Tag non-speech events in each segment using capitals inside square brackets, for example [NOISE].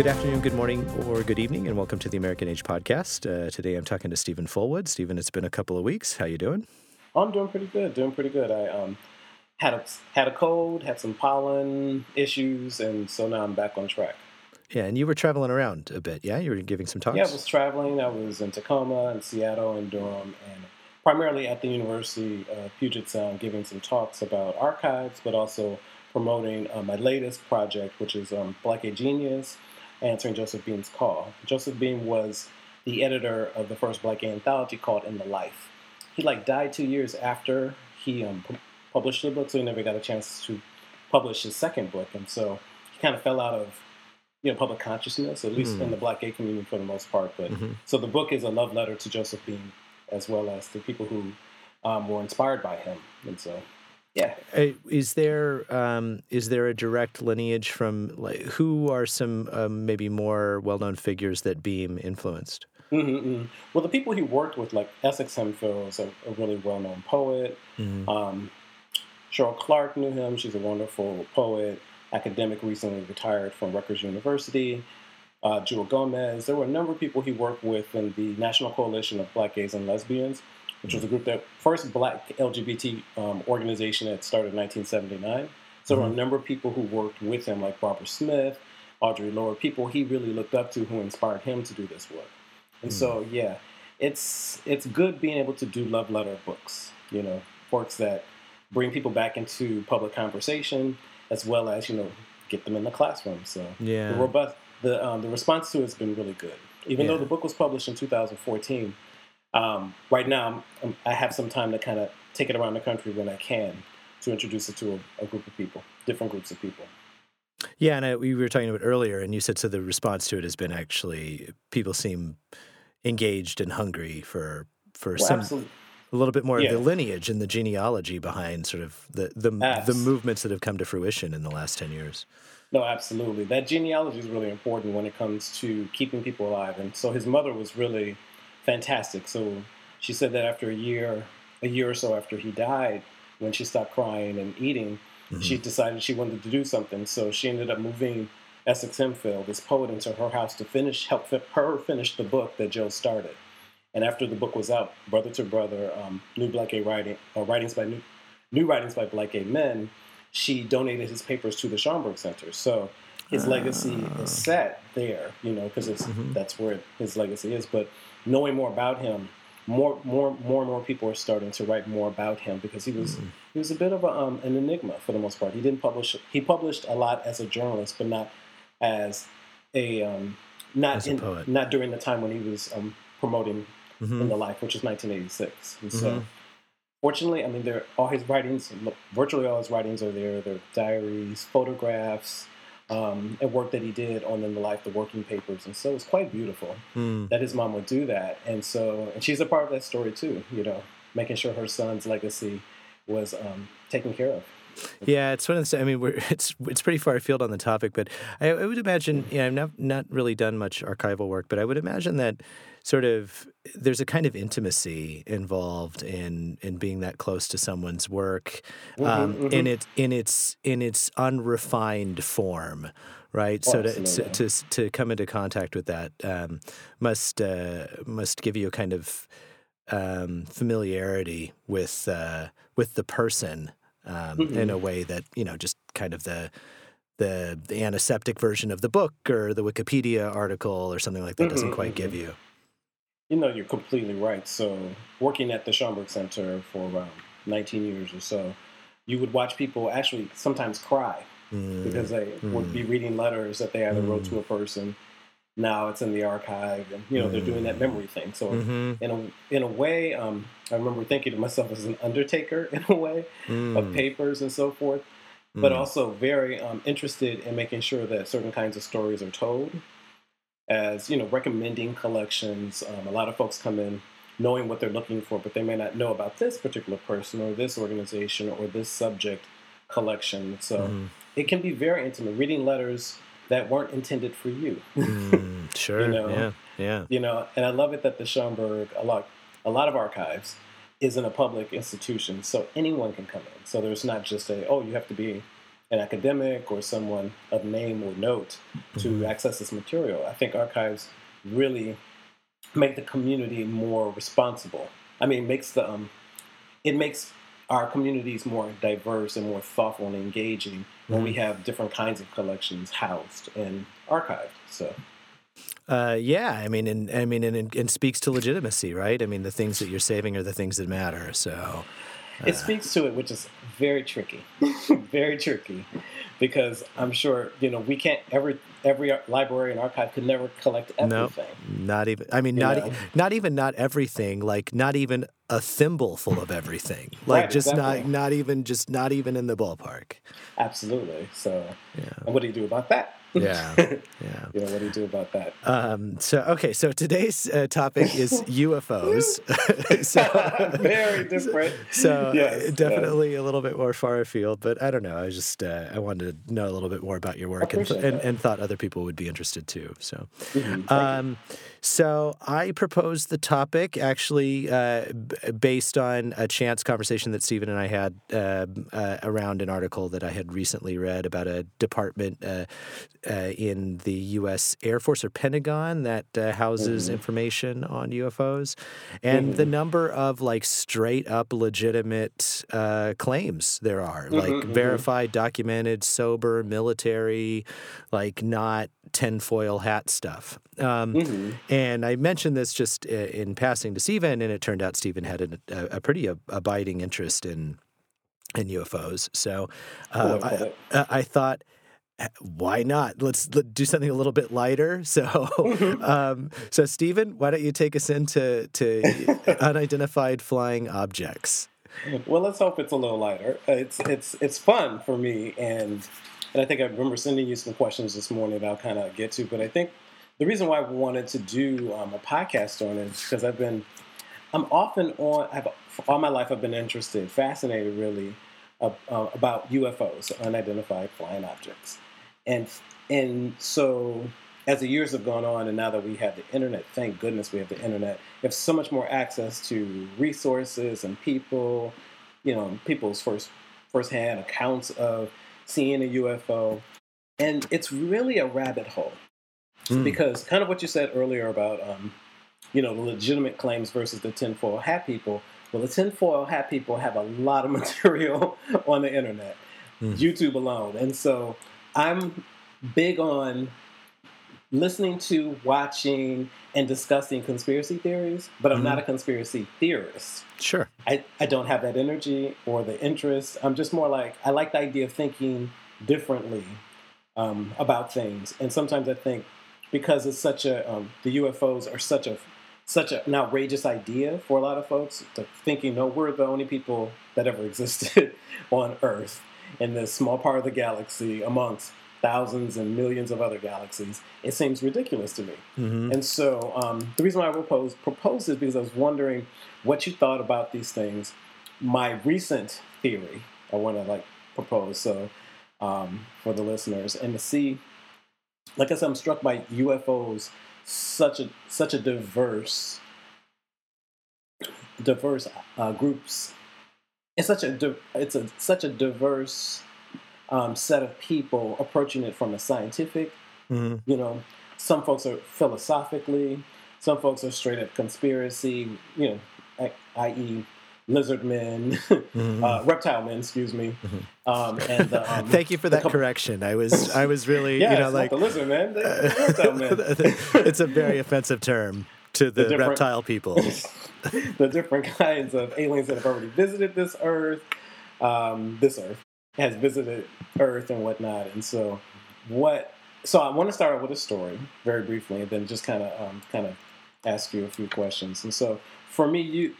Good afternoon, good morning, or good evening, and welcome to the American Age podcast. Uh, today, I'm talking to Steven Fullwood. Steven, it's been a couple of weeks. How you doing? I'm doing pretty good. Doing pretty good. I um, had a had a cold, had some pollen issues, and so now I'm back on track. Yeah, and you were traveling around a bit. Yeah, you were giving some talks. Yeah, I was traveling. I was in Tacoma and Seattle and Durham, and primarily at the University of Puget Sound, giving some talks about archives, but also promoting uh, my latest project, which is um, Black Gay Genius, answering Joseph Beam's call. Joseph Beam was the editor of the first Black anthology called In the Life. He like died two years after he um, pu- published the book, so he never got a chance to publish his second book, and so he kind of fell out of you know public consciousness, at least mm. in the Black gay community for the most part. But mm-hmm. so the book is a love letter to Joseph Beam, as well as to people who um, were inspired by him, and so yeah. Is there um, is there a direct lineage from like who are some um, maybe more well known figures that Beam influenced? Mm-hmm, mm-hmm. Well, the people he worked with, like Essex Hemphill, is a, a really well known poet. Mm-hmm. Um, Cheryl Clarke knew him. She's a wonderful poet, academic, recently retired from Rutgers University. Uh, Jewelle Gomez. There were a number of people he worked with in the National Coalition of Black Gays and Lesbians which was a group that first black LGBT um, organization that started in 1979. So mm-hmm. there were a number of people who worked with him, like Barbara Smith, Audre Lorde, people he really looked up to who inspired him to do this work. And mm-hmm. so, yeah, it's it's good being able to do love letter books, you know, works that bring people back into public conversation as well as you know get them in the classroom. So yeah, the robust the um, the response to it has been really good. Even yeah. though the book was published in 2014 um, right now, I'm, i have some time to kind of take it around the country when I can to introduce it to a, a group of people, different groups of people. Yeah, and I, we were talking about earlier, and you said so. The response to it has been actually people seem engaged and hungry for for well, some absolutely. a little bit more yeah. of the lineage and the genealogy behind sort of the the, the movements that have come to fruition in the last ten years. No, absolutely. That genealogy is really important when it comes to keeping people alive. And so his mother was really fantastic. So she said that after a year, a year or so after he died, when she stopped crying and eating, mm-hmm. she decided she wanted to do something. So she ended up moving Essex Hemphill, this poet, into her house to finish, help her finish the book that Joe started. And after the book was out, Brother to Brother, um, New Black Gay Writing, uh, Writings by New, New Writings by Black Gay Men, she donated his papers to the Schomburg Center. So his legacy is ah. set there, you know, because mm-hmm. that's where his legacy is. But knowing more about him, more more more and more people are starting to write more about him because he was mm-hmm. he was a bit of a, um, an enigma for the most part. He didn't publish he published a lot as a journalist, but not as a um, not as a in, not during the time when he was um, promoting mm-hmm. in the life, which is 1986. And so, mm-hmm. fortunately, I mean, there all his writings, virtually all his writings are there. There are diaries, photographs, um, and work that he did on In the Life, the working papers. And so it's quite beautiful mm. that his mom would do that. And so, and she's a part of that story too, you know, making sure her son's legacy was um, taken care of. Yeah, it's one of the. I mean, [LAUGHS] it's it's pretty far afield on the topic, but I, I would imagine. Yeah, I've not not really done much archival work, but I would imagine that sort of there's a kind of intimacy involved in in being that close to someone's work mm-hmm, um, mm-hmm. in it in its in its unrefined form right oh, so to, to, to to come into contact with that um, must uh, must give you a kind of um, familiarity with uh, with the person um, mm-hmm. in a way that you know just kind of the the the antiseptic version of the book or the Wikipedia article or something like that doesn't quite give you. You know, you're completely right. So, working at the Schomburg Center for around 19 years or so, you would watch people actually sometimes cry mm. because they mm. would be reading letters that they either mm. wrote to a person. Now it's in the archive, and you know they're doing that memory thing. So, mm-hmm. in a in a way, um, I remember thinking to myself as an undertaker [LAUGHS] in a way of mm. papers and so forth, but mm. also very um, interested in making sure that certain kinds of stories are told as you know recommending collections. Um, a lot of folks come in knowing what they're looking for, but they may not know about this particular person or this organization or this subject collection. So mm. it can be very intimate. Reading letters that weren't intended for you. mm, [LAUGHS] sure. you know? Yeah. Yeah. You know, and I love it that the Schomburg a lot a lot of archives isn't a public institution, so anyone can come in. So there's not just a oh you have to be an academic or someone of name or note to Mhm. access this material. I think archives really make the community more responsible. I mean, it makes the um, it makes our communities more diverse and more thoughtful and engaging when we have different kinds of collections housed and archived. So Uh, yeah, I mean, and I mean, and, and speaks to legitimacy, right? I mean, the things that you're saving are the things that matter. So, it speaks to it, which is very tricky, [LAUGHS] very tricky, because I'm sure you know we can't every every library and archive could never collect everything. no, not even. I mean, You not e- not even not everything. Like not even a thimble full of everything. [LAUGHS] Like Right, just exactly. not not even just not even in the ballpark. Absolutely. So, Yeah, and what do you do about that? Yeah, [LAUGHS] yeah. you know, what do you do about that? Um, so okay, so today's uh, topic is [LAUGHS] UFOs. [LAUGHS] so, very different. so Yes, uh, definitely a little bit more far afield, but I don't know. I just uh, I wanted to know a little bit more about your work and, and, and thought other people would be interested too. So, Mhm, thank you. So I proposed the topic actually uh, b- based on a chance conversation that Steven and I had uh, uh, around an article that I had recently read about a department uh, uh, in the U.S. Air Force or Pentagon that uh, houses Mhm. information on UFOs, and the number of like straight up legitimate uh, claims there are, like Mhm, mhm. verified, documented, sober, military, like not tinfoil hat stuff. Um, Mhm. and I mentioned this just uh, in passing to Steven, and it turned out Steven had an, a, a pretty ab- abiding interest in in UFOs. So uh, to. I, I thought, "Eh, why not? Let's let, do something a little bit lighter. [LAUGHS] So, um, so Steven, why don't you take us into to [LAUGHS] unidentified flying objects? Well, let's hope it's a little lighter. Uh, It's it's it's fun for me, and and I think I remember sending you some questions this morning that I'll kind of get to. But I think the reason why I wanted to do um, a podcast on it is because I've been I'm often on. I've all my life I've been interested, fascinated, really, uh, uh, about UFOs, unidentified flying objects, and and so as the years have gone on, and now that we have the internet, thank goodness we have the internet. We have so much more access to resources and people, you know, people's first firsthand accounts of seeing a UFO, and it's really a rabbit hole Mm. because kind of what you said earlier about um, you know the legitimate claims versus the tinfoil hat people. Well, the tinfoil hat people have a lot of [LAUGHS] material on the internet, Mm. YouTube alone, and so I'm big on listening to, watching, and discussing conspiracy theories. But I'm not a conspiracy theorist. Sure. I, I don't have that energy or the interest. I'm just more like I like the idea of thinking differently um, about things. And sometimes I think because it's such a um, the UFOs are such a such a, an outrageous idea for a lot of folks to thinking no we're the only people that ever existed [LAUGHS] on Earth in this small part of the galaxy amongst thousands and millions of other galaxies. It seems ridiculous to me. hmm And so um, the reason why I proposed, proposed is because I was wondering what you thought about these things. My recent theory, I want to like propose so um, for the listeners and to see, like I said, I'm struck by UFOs, such a such a diverse, diverse uh, groups. It's such a di- it's a such a diverse um, set of people approaching it from a scientific hmm you know, some folks are philosophically, some folks are straight up conspiracy, you know, i- i.e., lizard men, [LAUGHS] hmm uh, reptile men, excuse me. Um, and the, [LAUGHS] um, Thank you for that com- correction. I was I was really yeah, you know like the lizard men, the [LAUGHS] the reptile men. it's a very offensive term to the, different- reptile people. the different kinds of aliens that have already visited this Earth, um, this Earth has visited Earth and whatnot. And so, what? So I want to start out with a story very briefly, and then just kind of, um, kind of ask you a few questions. And so, for me, you,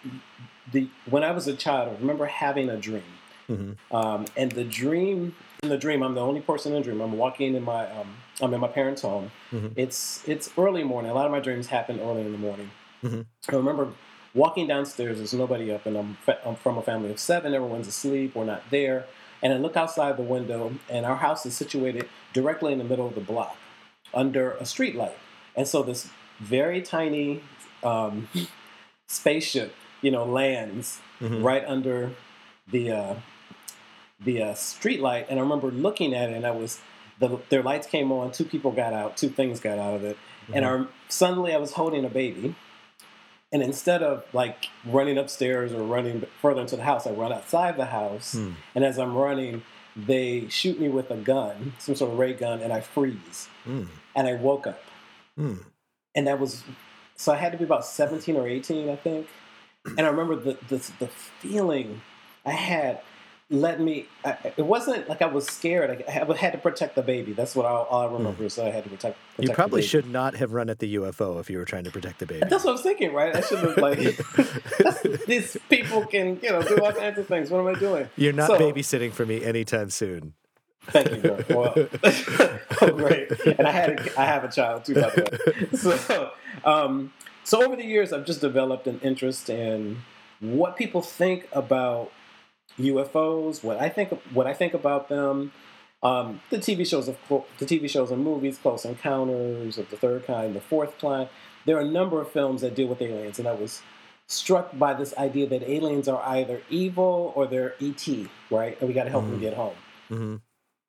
the when I was a child, I remember having a dream, hmm um, and the dream. In the dream, I'm the only person in the dream. I'm walking in my, um, I'm in my parents' home. Mhm. It's it's early morning. A lot of my dreams happen early in the morning. Mhm. I remember walking downstairs. There's nobody up, and I'm, fa- I'm from a family of seven. Everyone's asleep. We're not there. And I look outside the window, and our house is situated directly in the middle of the block, under a street light. And so this very tiny um, spaceship, you know, lands Mhm. right under the uh, the uh, street light, and I remember looking at it, and I was the, their lights came on, two people got out, two things got out of it, mm-hmm. and I, suddenly I was holding a baby, and instead of like running upstairs or running further into the house, I run outside the house, mm. and as I'm running, they shoot me with a gun, some sort of ray gun, and I freeze, mm. and I woke up, mm. and that was so I had to be about 17 or 18, I think, and I remember the the, the feeling I had let me. I, it wasn't like I was scared. I, had to protect the baby. That's what I, all I remember. Mm. So I had to protect. protect you probably should not have run at the UFO if you were trying to protect the baby. That's what I was thinking, right? I should have like [LAUGHS] these people can you know do all kinds of things. What am I doing? You're not so, babysitting for me anytime soon. Thank you. Well, [LAUGHS] [LAUGHS] oh, great. And I had a, I have a child too, by the way. So, um, so over the years, I've just developed an interest in what people think about UFOs, what I think what I think about them, um, the TV shows of the TV shows and movies, Close Encounters of the Third Kind, The Fourth Kind. There are a number of films that deal with aliens, and I was struck by this idea that aliens are either evil or they're ET, right? And we got to help mm-hmm. them get home. Mm-hmm.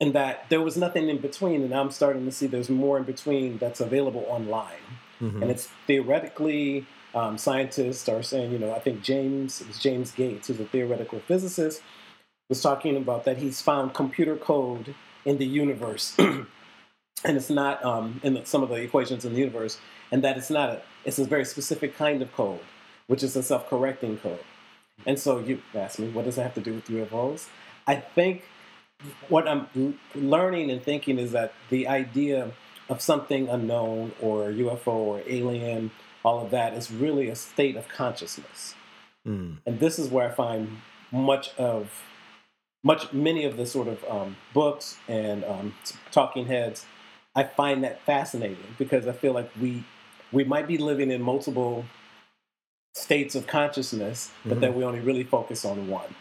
And that there was nothing in between, and I'm starting to see there's more in between that's available online. Mm-hmm. And it's theoretically um, scientists are saying, you know, I think James, it was James Gates, who's a theoretical physicist, was talking about that he's found computer code in the universe. [CLEARS THROAT] and it's not um, in the, some of the equations in the universe, and that it's not a, it's a very specific kind of code, which is a self-correcting code. And so you ask me, what does that have to do with UFOs? I think what I'm learning and thinking is that the idea of something unknown or UFO or alien all of that is really a state of consciousness. Mm. And this is where I find much of much many of the sort of um, books and um, talking heads. I find that fascinating because I feel like we we might be living in multiple states of consciousness, but mm-hmm. that we only really focus on one.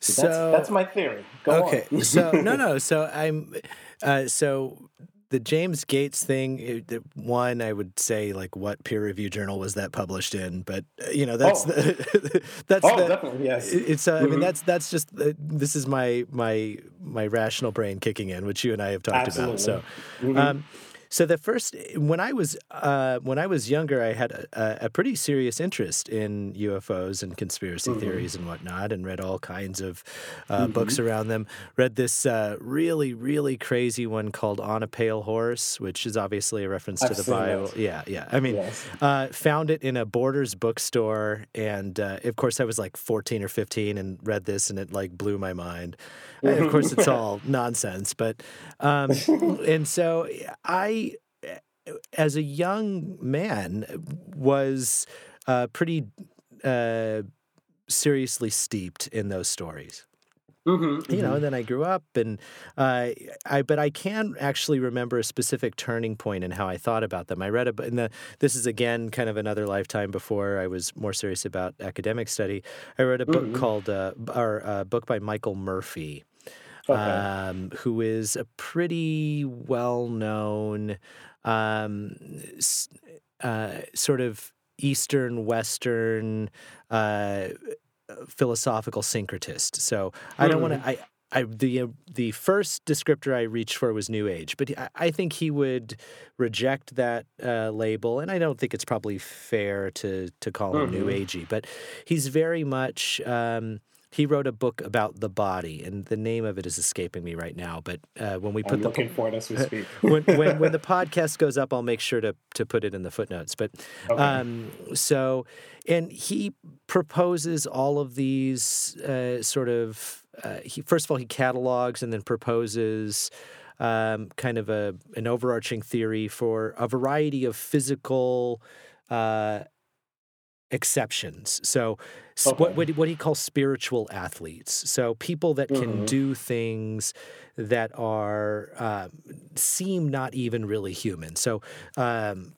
So, so that's, that's my theory. Go okay. so no, [LAUGHS] no. So I'm. Uh, so the James Gates thing, it, one I would say like what peer review journal was that published in, but uh, you know that's oh. the [LAUGHS] that's oh, the, definitely yes. It's uh, mm-hmm. I mean mm-hmm. that's that's just uh, this is my my my rational brain kicking in, which you and I have talked Absolutely. about. So. Mm-hmm. Um, so the first, when I was uh, when I was younger, I had a, a, pretty serious interest in UFOs and conspiracy mm-hmm. theories and whatnot, and read all kinds of uh, mm-hmm. books around them. Read this uh, really really crazy one called On a Pale Horse, which is obviously a reference I've to the Bible. Yeah, yeah. I mean, yes. Uh, found it in a Borders bookstore, and uh, of course I was like fourteen or fifteen, and read this, and it like blew my mind. Of [LAUGHS] course, it's all nonsense, but um, and so I, as a young man, was uh, pretty uh, seriously steeped in those stories. Mm-hmm, you know, mm-hmm. and then I grew up, and uh, I but I can actually remember a specific turning point in how I thought about them. I read a in the this is again kind of another lifetime before I was more serious about academic study. I read a book mm-hmm. called uh, or a book by Michael Murphy, okay. um, who is a pretty well known um, uh, sort of Eastern Western uh, philosophical syncretist. So I don't want to. Hmm. I, the the first descriptor I reached for was New Age, but I, I think he would reject that uh, label, and I don't think it's probably fair to to call him mm-hmm. New Agey. But he's very much. Um, he wrote a book about the body, and the name of it is escaping me right now. But uh, when we put I'm the looking for it as we [LAUGHS] speak, when, when, when the [LAUGHS] podcast goes up, I'll make sure to to put it in the footnotes. But okay. um, so, and he proposes all of these uh, sort of. Uh, he first of all he catalogs and then proposes. Um, kind of a an overarching theory for a variety of physical uh, exceptions. So, okay. what, what, what he calls spiritual athletes. So, people that can mm-hmm. do things that are uh, seem not even really human. So, um,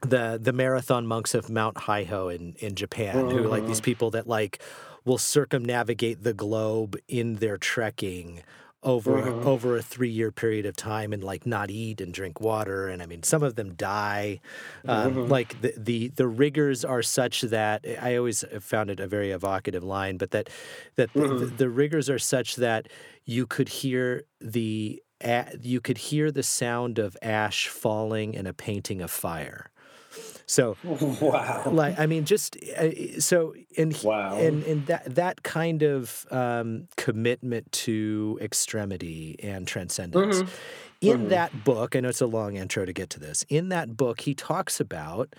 the the marathon monks of Mount Hiei in in Japan, mm-hmm. who like these mm-hmm. people that like will circumnavigate the globe in their trekking over Mhm. over a three year period of time and like not eat and drink water and I mean some of them die. Um, Mhm. Like the, the the rigors are such that I always found it a very evocative line, but that that the, the, the rigors are such that you could hear the you could hear the sound of ash falling in a painting of fire. So [LAUGHS] wow. like I mean just uh, so and Wow. and and that that kind of um, commitment to extremity and transcendence. Mhm. In Mhm. that book, I know it's a long intro to get to this. In that book, he talks about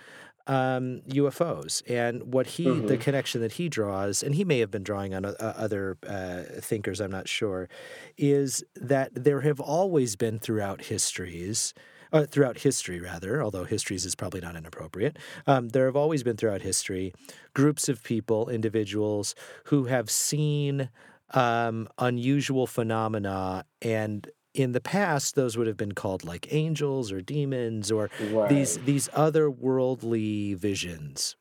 um, UFOs and what he, the Mhm. connection that he draws, and he may have been drawing on uh, other uh, thinkers, I'm not sure, is that there have always been throughout histories, uh, throughout history rather, although histories is probably not inappropriate. Um, there have always been throughout history groups of people, individuals who have seen um, unusual phenomena and in the past those would have been called like angels or demons or Right. these these otherworldly visions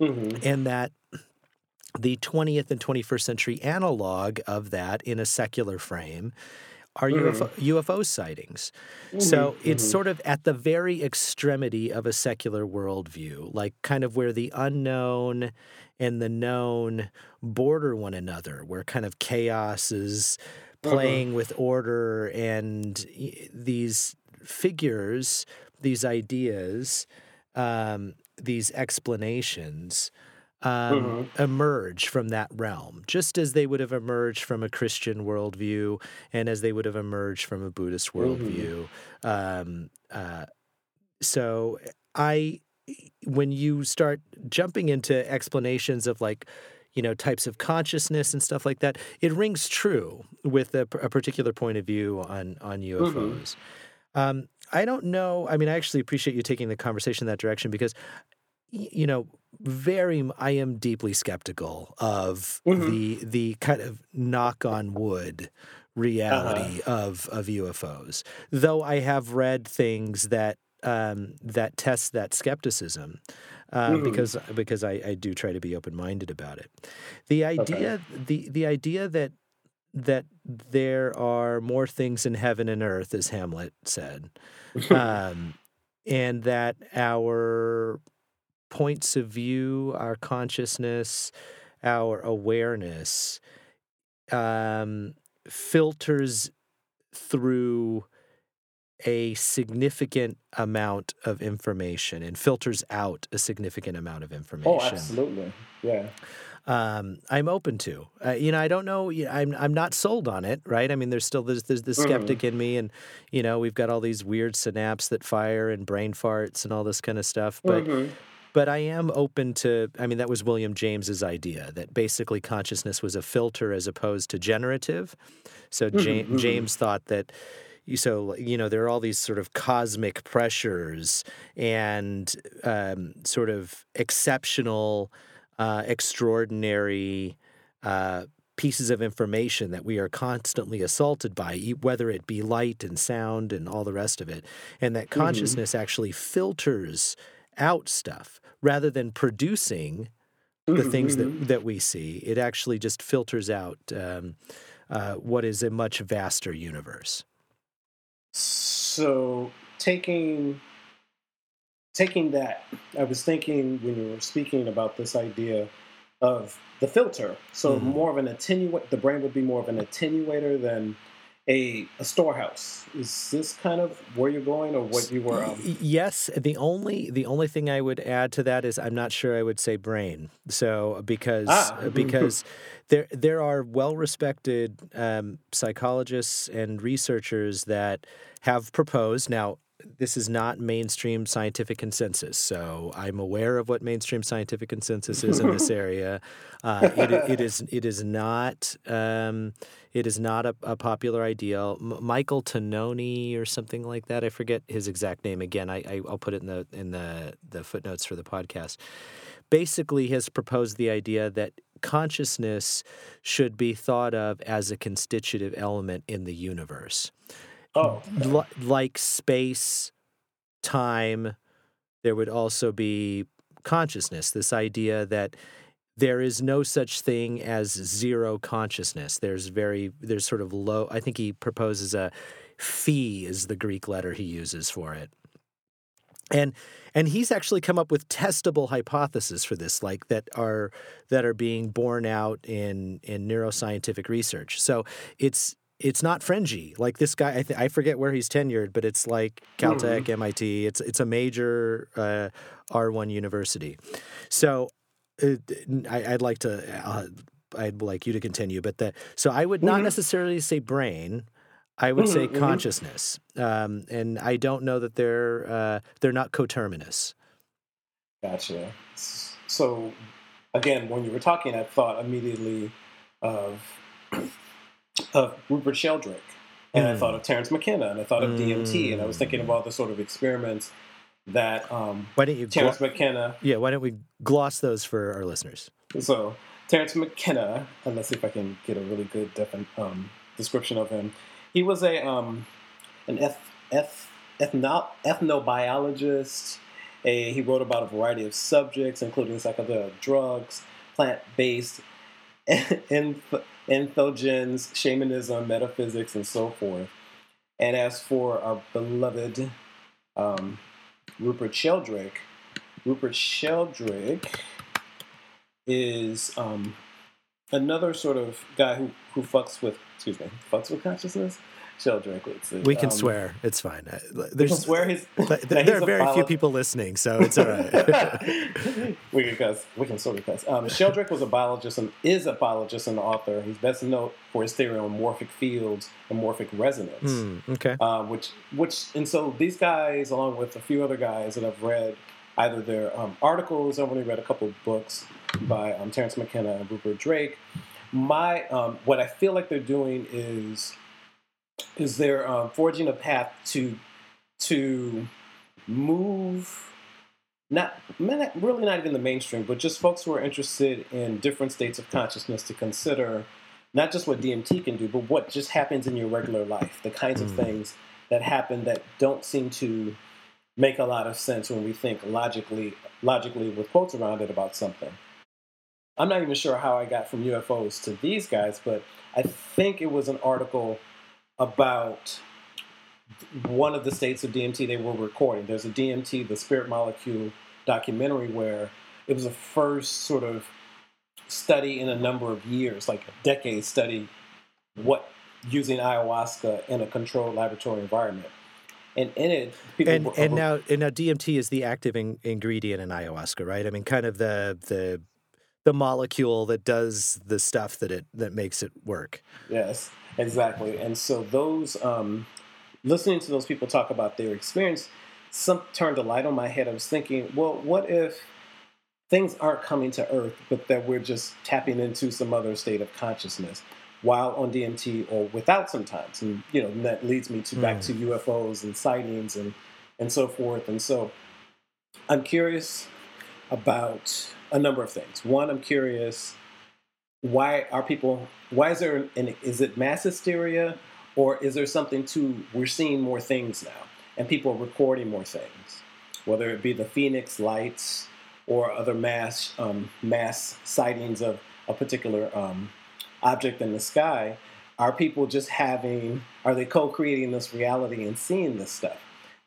Mhm. and that the 20th and 21st century analog of that in a secular frame are UFO, UFO sightings. So it's mhm. sort of at the very extremity of a secular worldview, like kind of where the unknown and the known border one another, where kind of chaos is Uh-huh. playing with order and these figures, these ideas, um, these explanations um, emerge from that realm, just as they would have emerged from a Christian worldview and as they would have emerged from a Buddhist worldview. Um, uh, so I, when you start jumping into explanations of like, you know, types of consciousness and stuff like that, it rings true with a, a particular point of view on on UFOs. Um, I don't know. I mean, I actually appreciate you taking the conversation in that direction because, you know, very. I am deeply skeptical of Mhm. the the kind of knock on wood reality of of UFOs. Though I have read things that um, that test that skepticism. Um, Mhm. because because I, I do try to be open minded about it. The idea the the idea that that there are more things in heaven and earth, as Hamlet said, [LAUGHS] um, and that our points of view, our consciousness, our awareness um, filters through a significant amount of information and filters out a significant amount of information Oh, absolutely. Yeah. um, I'm open to. Uh, you know, I don't know. you know, I'm I'm not sold on it, right? I mean, there's still there's there's the Mhm. skeptic in me, and you know, we've got all these weird synapses that fire and brain farts and all this kind of stuff. But Mhm. But I am open to. I mean, that was William James's idea that basically consciousness was a filter as opposed to generative. So Ja- Mhm, mhm. James thought that. you- So you know there are all these sort of cosmic pressures and um, sort of exceptional, uh, extraordinary uh, pieces of information that we are constantly assaulted by, whether it be light and sound and all the rest of it, and that Mm-hmm. consciousness actually filters out stuff rather than producing the Mhm, things that that we see. It actually just filters out um, uh, what is a much vaster universe. So taking taking that, I was thinking when you were speaking about this idea of the filter. So Mhm. more of an attenuate. The brain would be more of an attenuator than a, a storehouse. Is this kind of where you're going, or what you were? Um, yes, the only the only thing I would add to that is I'm not sure I would say brain. So because Ah. [LAUGHS] because there there are well respected um, psychologists and researchers that have proposed now. This is not mainstream scientific consensus, so I'm aware of what mainstream scientific consensus is in this [LAUGHS] area. Uh, it, it is it is not um, it is not a, a popular ideal. M- Michael Tononi or something like that. I forget his exact name again. I, I I'll put it in the in the the footnotes for the podcast. Basically, has proposed the idea that consciousness should be thought of as a constitutive element in the universe, oh, Li- like space, time. There would also be consciousness. This idea that there is no such thing as zero consciousness. There's very there's sort of low. I think he proposes a phi is the Greek letter he uses for it. And and he's actually come up with testable hypotheses for this, like that are that are being borne out in in neuroscientific research. So it's it's not fringy. Like this guy, I, th- I forget where he's tenured, but it's like Caltech, mm-hmm. MIT. It's it's a major uh, R1 university. So uh, I, would like to, uh, I'd like you to continue, but that. So I would not mm-hmm. necessarily say brain. I would mm-hmm, say mm-hmm. consciousness, um, and I don't know that they're uh, they're not coterminous. Gotcha. So again, when you were talking, I thought immediately of of Rupert Sheldrake, and mm. I thought of Terence McKenna, and I thought of mm. DMT, and I was thinking about the sort of experiments that um, why don't you Terence glo- McKenna? Yeah, why don't we gloss those for our listeners? So Terence McKenna, and let's see if I can get a really good defi- um, description of him. He was a um, an eth- eth- ethno- ethnobiologist. A, he wrote about a variety of subjects, including psychedelic drugs, plant-based [LAUGHS] entheogens, shamanism, metaphysics, and so forth. And as for our beloved um, Rupert Sheldrake, Rupert Sheldrake is um, another sort of guy who, who fucks with, excuse me, fucks with consciousness. Let's see. We can um, swear. It's fine. Uh, there's, we can swear his. [LAUGHS] there are very few people listening, so it's all right. [LAUGHS] we can cuss. We can sort of cuss. Um, Sheldrake was a biologist and is a biologist and author. He's best known for his theory on morphic fields and morphic resonance. Mm, okay. Uh, which, which, and so these guys, along with a few other guys that I've read, either their um, articles. I've only read a couple of books by um, Terence McKenna and Rupert Drake. My, um, what I feel like they're doing is is they're um, forging a path to to move not, really not even the mainstream, but just folks who are interested in different states of consciousness to consider not just what DMT can do, but what just happens in your regular life, the kinds mm. of things that happen that don't seem to make a lot of sense when we think logically logically with quotes around it about something. I'm not even sure how I got from UFOs to these guys, but I think it was an article about one of the states of DMT they were recording. There's a DMT, the Spirit Molecule documentary, where it was the first sort of study in a number of years, like a decade study, what using ayahuasca in a controlled laboratory environment. And in it, people and, were, and now and now DMT is the active in, ingredient in ayahuasca, right? I mean, kind of the the the molecule that does the stuff that it that makes it work. Yes. Exactly. And so those um, listening to those people talk about their experience, some turned a light on my head. I was thinking, well, what if things aren't coming to Earth, but that we're just tapping into some other state of consciousness while on DMT or without sometimes? And you know, that leads me to mm. back to hmm. UFOs and sightings and and so forth. And so I'm curious about a number of things. One, I'm curious why are people why is there an is it mass hysteria or is there something to we're seeing more things now and people are recording more things whether it be the phoenix lights or other mass um, mass sightings of a particular um, object in the sky? Are people just having are they co-creating this reality and seeing this stuff?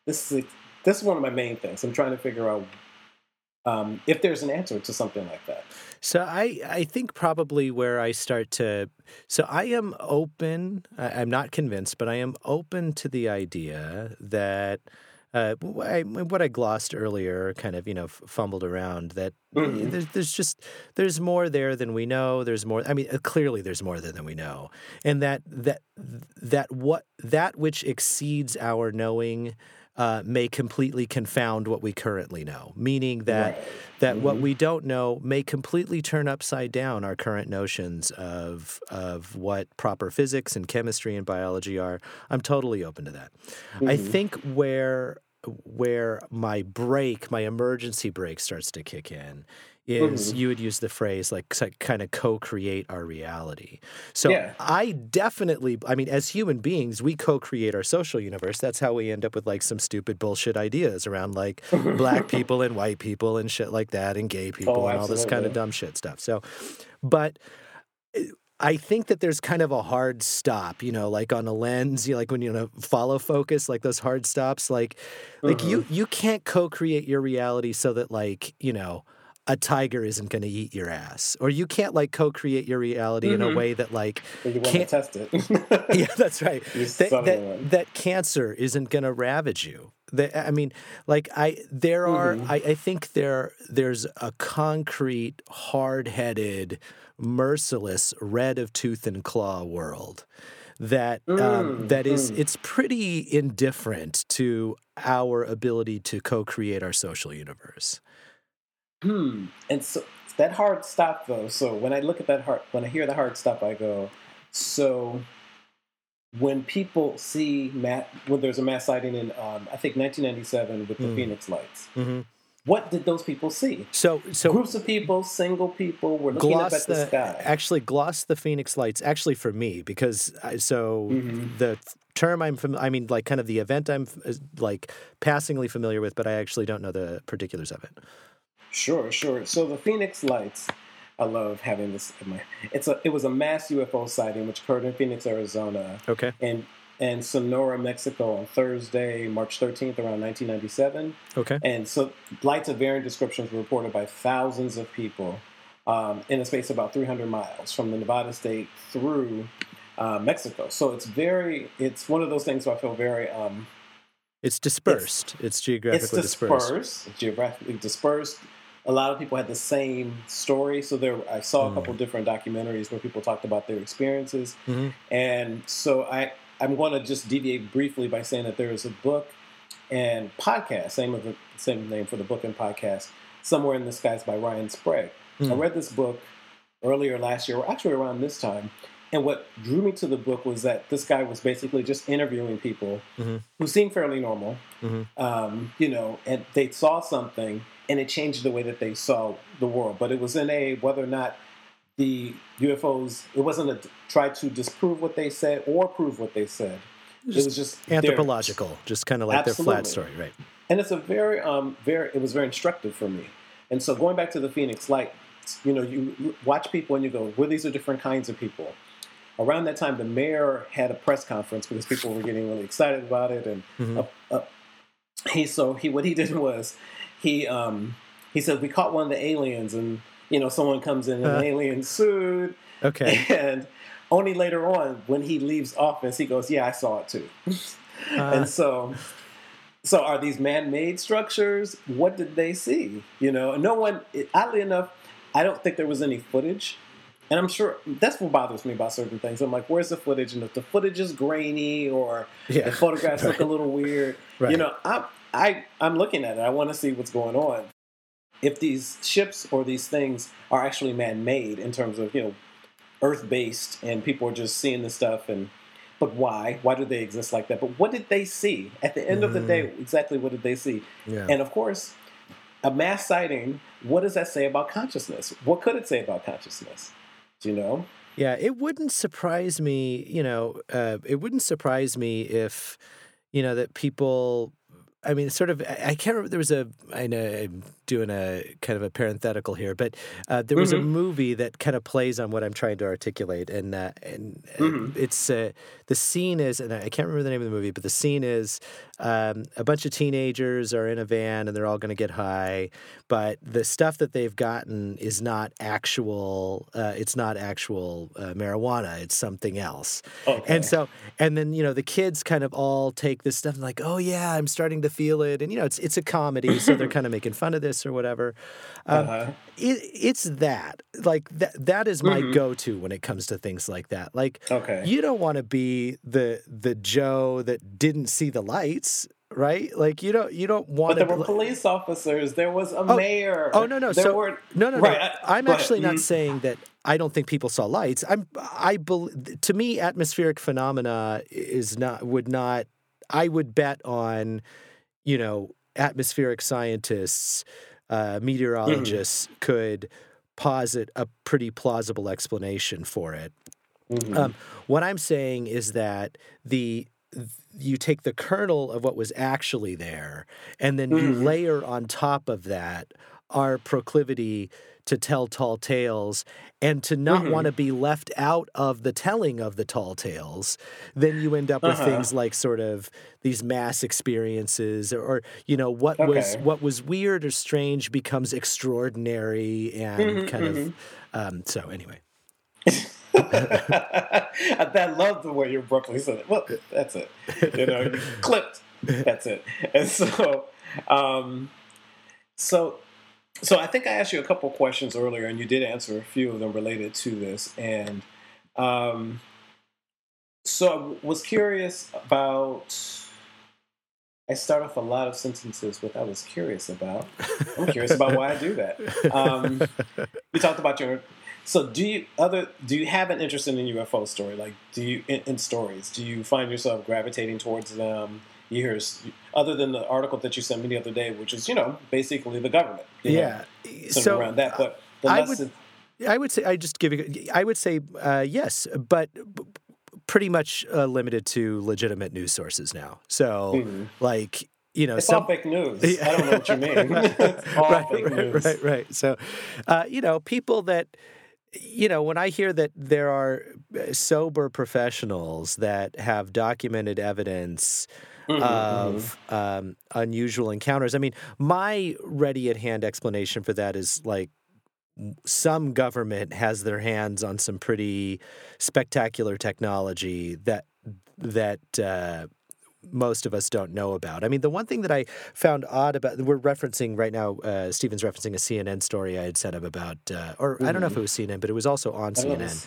This is this is one of my main things. I'm trying to figure out um, if there's an answer to something like that so I, I think probably where I start to, so I am open. I, am not convinced, but I am open to the idea that uh, I, what I glossed earlier, kind of you know fumbled around that mm-hmm. there's, there's just there's more there than we know. There's more. I mean, uh, clearly there's more there than we know, and that that that what that which exceeds our knowing uh, may completely confound what we currently know, meaning that right. that mm-hmm. what we don't know may completely turn upside down our current notions of of what proper physics and chemistry and biology are. I'm totally open to that. Mm-hmm. I think where where my break, my emergency brake starts to kick in is Mhm. you would use the phrase like kind of co-create our reality. So Yeah. I definitely I mean as human beings we co-create our social universe. That's how we end up with like some stupid bullshit ideas around like black [LAUGHS] people and white people and shit like that and gay people Oh, and all this kind of dumb shit stuff. So but eh, I think that there's kind of a hard stop, you know, like on a lens, you know, like when you know follow focus, like those hard stops, like like you you can't co-create your reality so that like, you know, a tiger isn't going to eat your ass or you can't like co-create your reality in a Mhm. way that like You want to Can't- test it. [LAUGHS] yeah that's right You that, that, that cancer isn't going to ravage you that, i mean like i there are Mhm. I, I think there there's a concrete hard-headed merciless red of tooth and claw world that um, Mm, that is mm. it's pretty indifferent to our ability to co-create our social universe Hmm. And so that hard stop though. So when I look at that hard, when I hear the hard stop, I go, so when people see mass, when there's a mass sighting in, um, I think 1997 with the Mm. Phoenix Lights, Mhm. what did those people see? so so Groups of people, single people, were looking up at the, the, sky. actually gloss the phoenix lights actually for me because I, so Mhm. the term i'm fam- i mean like kind of the event i'm like passingly familiar with but i actually don't know the particulars of it Sure, sure. So the Phoenix Lights, I love having this. In my, it's a. It was a mass UFO sighting which occurred in Phoenix, Arizona, okay and and Sonora, Mexico, on Thursday, March 13th, around 1997. okay And so lights of varying descriptions were reported by thousands of people um, in a space about 300 miles from the Nevada state through uh, Mexico. So it's very, it's one of those things where I feel very, um, it's dispersed it's, geographically it's dispersed, dispersed, geographically dispersed. A lot of people had the same story. So there, I saw a Mm. couple different documentaries where people talked about their experiences. Mhm. And so I, I'm going to just deviate briefly by saying that there is a book and podcast, same of the same name for the book and podcast, Somewhere in the Skies by Ryan Sprague. I Mm. read this book earlier last year, or actually around this time. And what drew me to the book was that this guy was basically just interviewing people Mhm. who seemed fairly normal, Mhm. um, you know, and they saw something and it changed the way that they saw the world. But it was in a whether or not the UFOs, it wasn't a try to disprove what they said or prove what they said. it was just their- anthropological just kind of like their flat story right and it's a very um very it was very instructive for me and so going back to the phoenix light you know you watch people and you go well these are different kinds of people around that time the mayor had a press conference because people were getting really excited about it. And Mhm. uh, uh, he so he what he [LAUGHS] did was he um he said we caught one of the aliens and you know someone comes in in Uh. an alien suit. Okay. [LAUGHS] And only later on when he leaves office he goes yeah i saw it too. [LAUGHS] Uh, and so so are these man-made structures? What did they see? You know no one oddly enough i don't think there was any footage and i'm sure that's what bothers me about certain things. I'm like where's the footage? And if the footage is grainy or yeah. the photographs look a [LAUGHS] little weird Right. you know i'm I, i'm looking at it. I want to see what's going on. If these ships or these things are actually man-made in terms of you know earth-based and people are just seeing this stuff and but why? Why do they exist like that? But what did they see? At the end of the day mm. exactly what did they see? Yeah. And of course a mass sighting what does that say about consciousness? What could it say about consciousness you know? Yeah, it wouldn't surprise me, you know, uh, it wouldn't surprise me if, you know, that people, I mean, sort of, I can't remember, there was a, I know doing a kind of a parenthetical here, but uh, there was a Mhm. movie that kind of plays on what I'm trying to articulate. And, uh, and uh, Mhm. it's, uh, the scene is, and I can't remember the name of the movie, but the scene is um, a bunch of teenagers are in a van and they're all going to get high, but the stuff that they've gotten is not actual, uh, it's not actual uh, marijuana, it's something else. okay. And so, and then you know, the kids kind of all take this stuff and like, oh yeah, I'm starting to feel it, and you know, it's it's a comedy, so they're [CLEARS THROAT] kind of making fun of this or whatever. Um, uh-huh. it, it's that, like that. That is my Mhm. go-to when it comes to things like that. Like, okay you don't want to be the the Joe that didn't see the lights, right? Like, you don't you don't want but to. there were police officers there was a Oh, mayor oh, no, no, there so- were No, no, no. Right, I- I'm go ahead. actually not Mhm. saying that I don't think people saw lights. I'm I bel to me atmospheric phenomena is not would not I would bet on you know atmospheric scientists uh, meteorologists mm-hmm. could posit a pretty plausible explanation for it. Mm-hmm. Um, what I'm saying is that the you take the kernel of what was actually there, and then mm-hmm. you layer on top of that our proclivity to tell tall tales and to not mm-hmm. want to be left out of the telling of the tall tales, then you end up with uh-huh. things like sort of these mass experiences or, or you know what okay. was what was weird or strange becomes extraordinary and mm-hmm, kind mm-hmm. of um, so anyway. [LAUGHS] I love the way you abruptly said it. Well, that's it. You know, clipped. That's it. And so, um, so so I think I asked you a couple questions earlier, and you did answer a few of them related to this. And um, so I was curious about. I start off a lot of sentences with "I was curious about." I'm curious about why I do that. Um, you talked about your. So do you other do you have an interest in the UFO story? Like, do you in, in stories? Do you find yourself gravitating towards them? Years, other than the article that you sent me the other day, which is you know basically the government. yeah, know, so around that, but I would, I would say I just give you. I would say uh, yes, but pretty much uh, limited to legitimate news sources now. So mm-hmm. like you know, it's some, all fake news. [LAUGHS] I don't know what you mean. [LAUGHS] right, fake right, news. Right, right. So, uh, you know, people that, you know, when I hear that there are uh, sober professionals that have documented evidence mm-hmm, of mm-hmm. Um, unusual encounters. I mean, my ready at hand explanation for that is like some government has their hands on some pretty spectacular technology that that uh, most of us don't know about. I mean, the one thing that I found odd about we're referencing right now. Uh, Steven's referencing a CNN story I had set up about, uh, or mm-hmm. I don't know if mm-hmm. it was CNN, but it was also on CNN.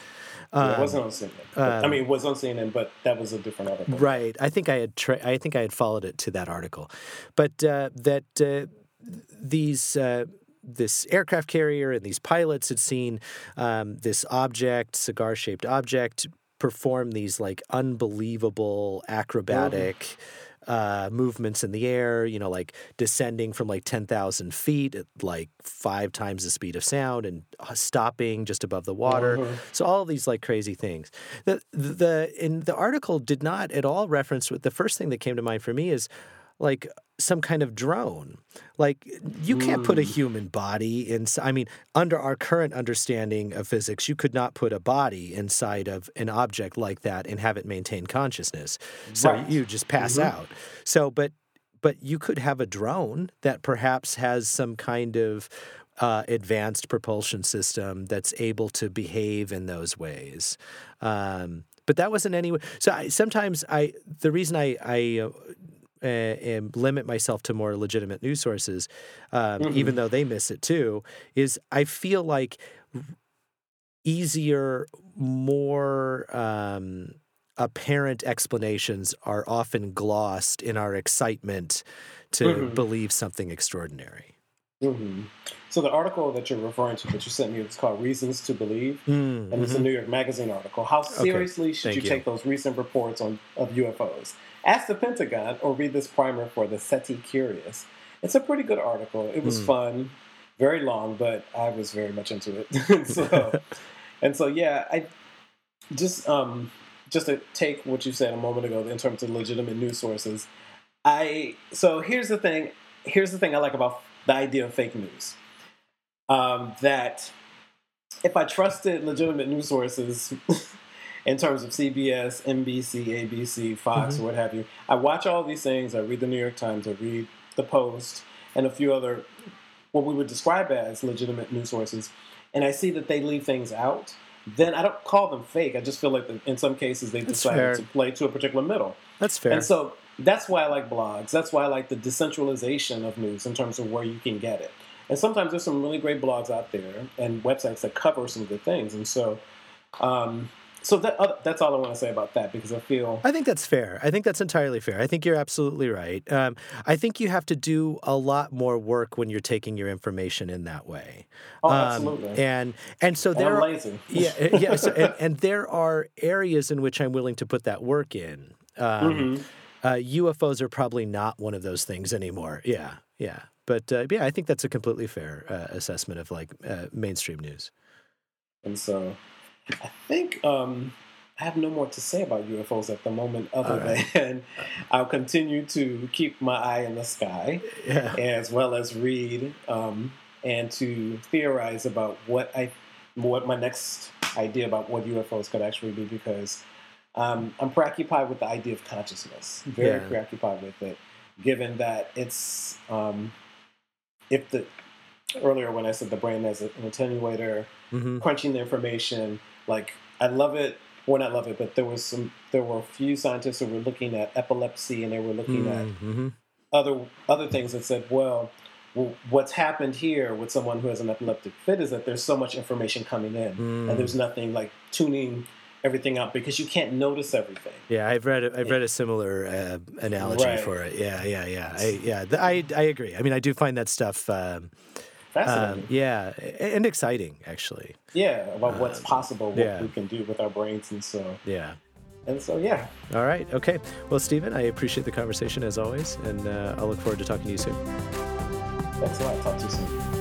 Um, it wasn't on CNN. Um, I mean, it was on CNN, but that was a different article. Right. I think I had. Tra- I think I had followed it to that article, but uh, that uh, these. Uh, this aircraft carrier and these pilots had seen um, this object, cigar shaped object, perform these like unbelievable acrobatic. Mm-hmm uh, movements in the air, you know, like descending from like 10,000 feet at like five times the speed of sound and uh, stopping just above the water. Uh-huh. So all these like crazy things. The, the, in the article did not at all reference, the first thing that came to mind for me is like some kind of drone. Like you can't put a hmm. human body in I mean under our current understanding of physics you could not put a body inside of an object like that and have it maintain consciousness. So right. you just pass mm-hmm. out. So but but you could have a drone that perhaps has some kind of uh, advanced propulsion system that's able to behave in those ways. Um, but that wasn't any. So I, sometimes I the reason I I uh, uh, and limit myself to more legitimate news sources, um, mm-hmm. even though they miss it too, is I feel like easier, more um, apparent explanations are often glossed in our excitement to mm-hmm. believe something extraordinary. Mm-hmm. So the article that you're referring to that you sent me is called "Reasons to Believe," mm-hmm. and it's a mm-hmm. New York Magazine article. How seriously okay. should you, you, take those recent reports on of UFOs? Ask the Pentagon or read this primer for the SETI Curious. It's a pretty good article. It was mm. fun, very long, but I was very much into it. [LAUGHS] [LAUGHS] so, and so yeah, I just um, just to take what you said a moment ago in terms of legitimate news sources. I so here's the thing. Here's the thing I like about the idea of fake news. Um, that if I trusted legitimate news sources [LAUGHS] in terms of CBS, NBC, ABC, Fox, mm-hmm. or what have you. I watch all these things. I read the New York Times. I read the Post, and a few other what we would describe as legitimate news sources, and I see that they leave things out. Then I don't call them fake. I just feel like in some cases they decided to play to a particular middle. That's fair. And so that's why I like blogs. That's why I like the decentralization of news in terms of where you can get it. And sometimes there's some really great blogs out there and websites that cover some good things. And so um, so that, uh, that's all I want to say about that because I feel. I think that's fair. I think that's entirely fair. I think you're absolutely right. Um, I think you have to do a lot more work when you're taking your information in that way. Oh, um, absolutely. And and so there, are, [LAUGHS] yeah, yeah. So, and, and, there are areas in which I'm willing to put that work in. Um, mm-hmm. Uh, UFOs are probably not one of those things anymore. Yeah, yeah. But uh, yeah, I think that's a completely fair uh, assessment of like uh, mainstream news. And so, I think um, I have no more to say about UFOs at the moment, other right. than [LAUGHS] I'll continue to keep my eye in the sky, yeah. as well as read um, and to theorize about what I, what my next idea about what UFOs could actually be, because um, I'm preoccupied with the idea of consciousness. Very yeah. preoccupied with it, given that it's um, if the earlier when I said the brain as an attenuator, mm-hmm. crunching the information, like I love it. Well, not love it, but there was some. There were a few scientists who were looking at epilepsy, and they were looking mm-hmm. at other other things that said, well, well, what's happened here with someone who has an epileptic fit is that there's so much information coming in, mm. and there's nothing like tuning everything out because you can't notice everything. Yeah, I've read I've read a similar uh, analogy right. for it. Yeah, yeah, yeah. I, yeah, I I agree. I mean, I do find that stuff. Um, Fascinating. Um, yeah, and exciting actually. Yeah, about what's um, possible, what yeah. we can do with our brains, and so. Yeah. And so, yeah. All right. Okay. Well, Steven, I appreciate the conversation as always, and uh, I'll look forward to talking to you soon. Thanks a lot. Talk to you soon.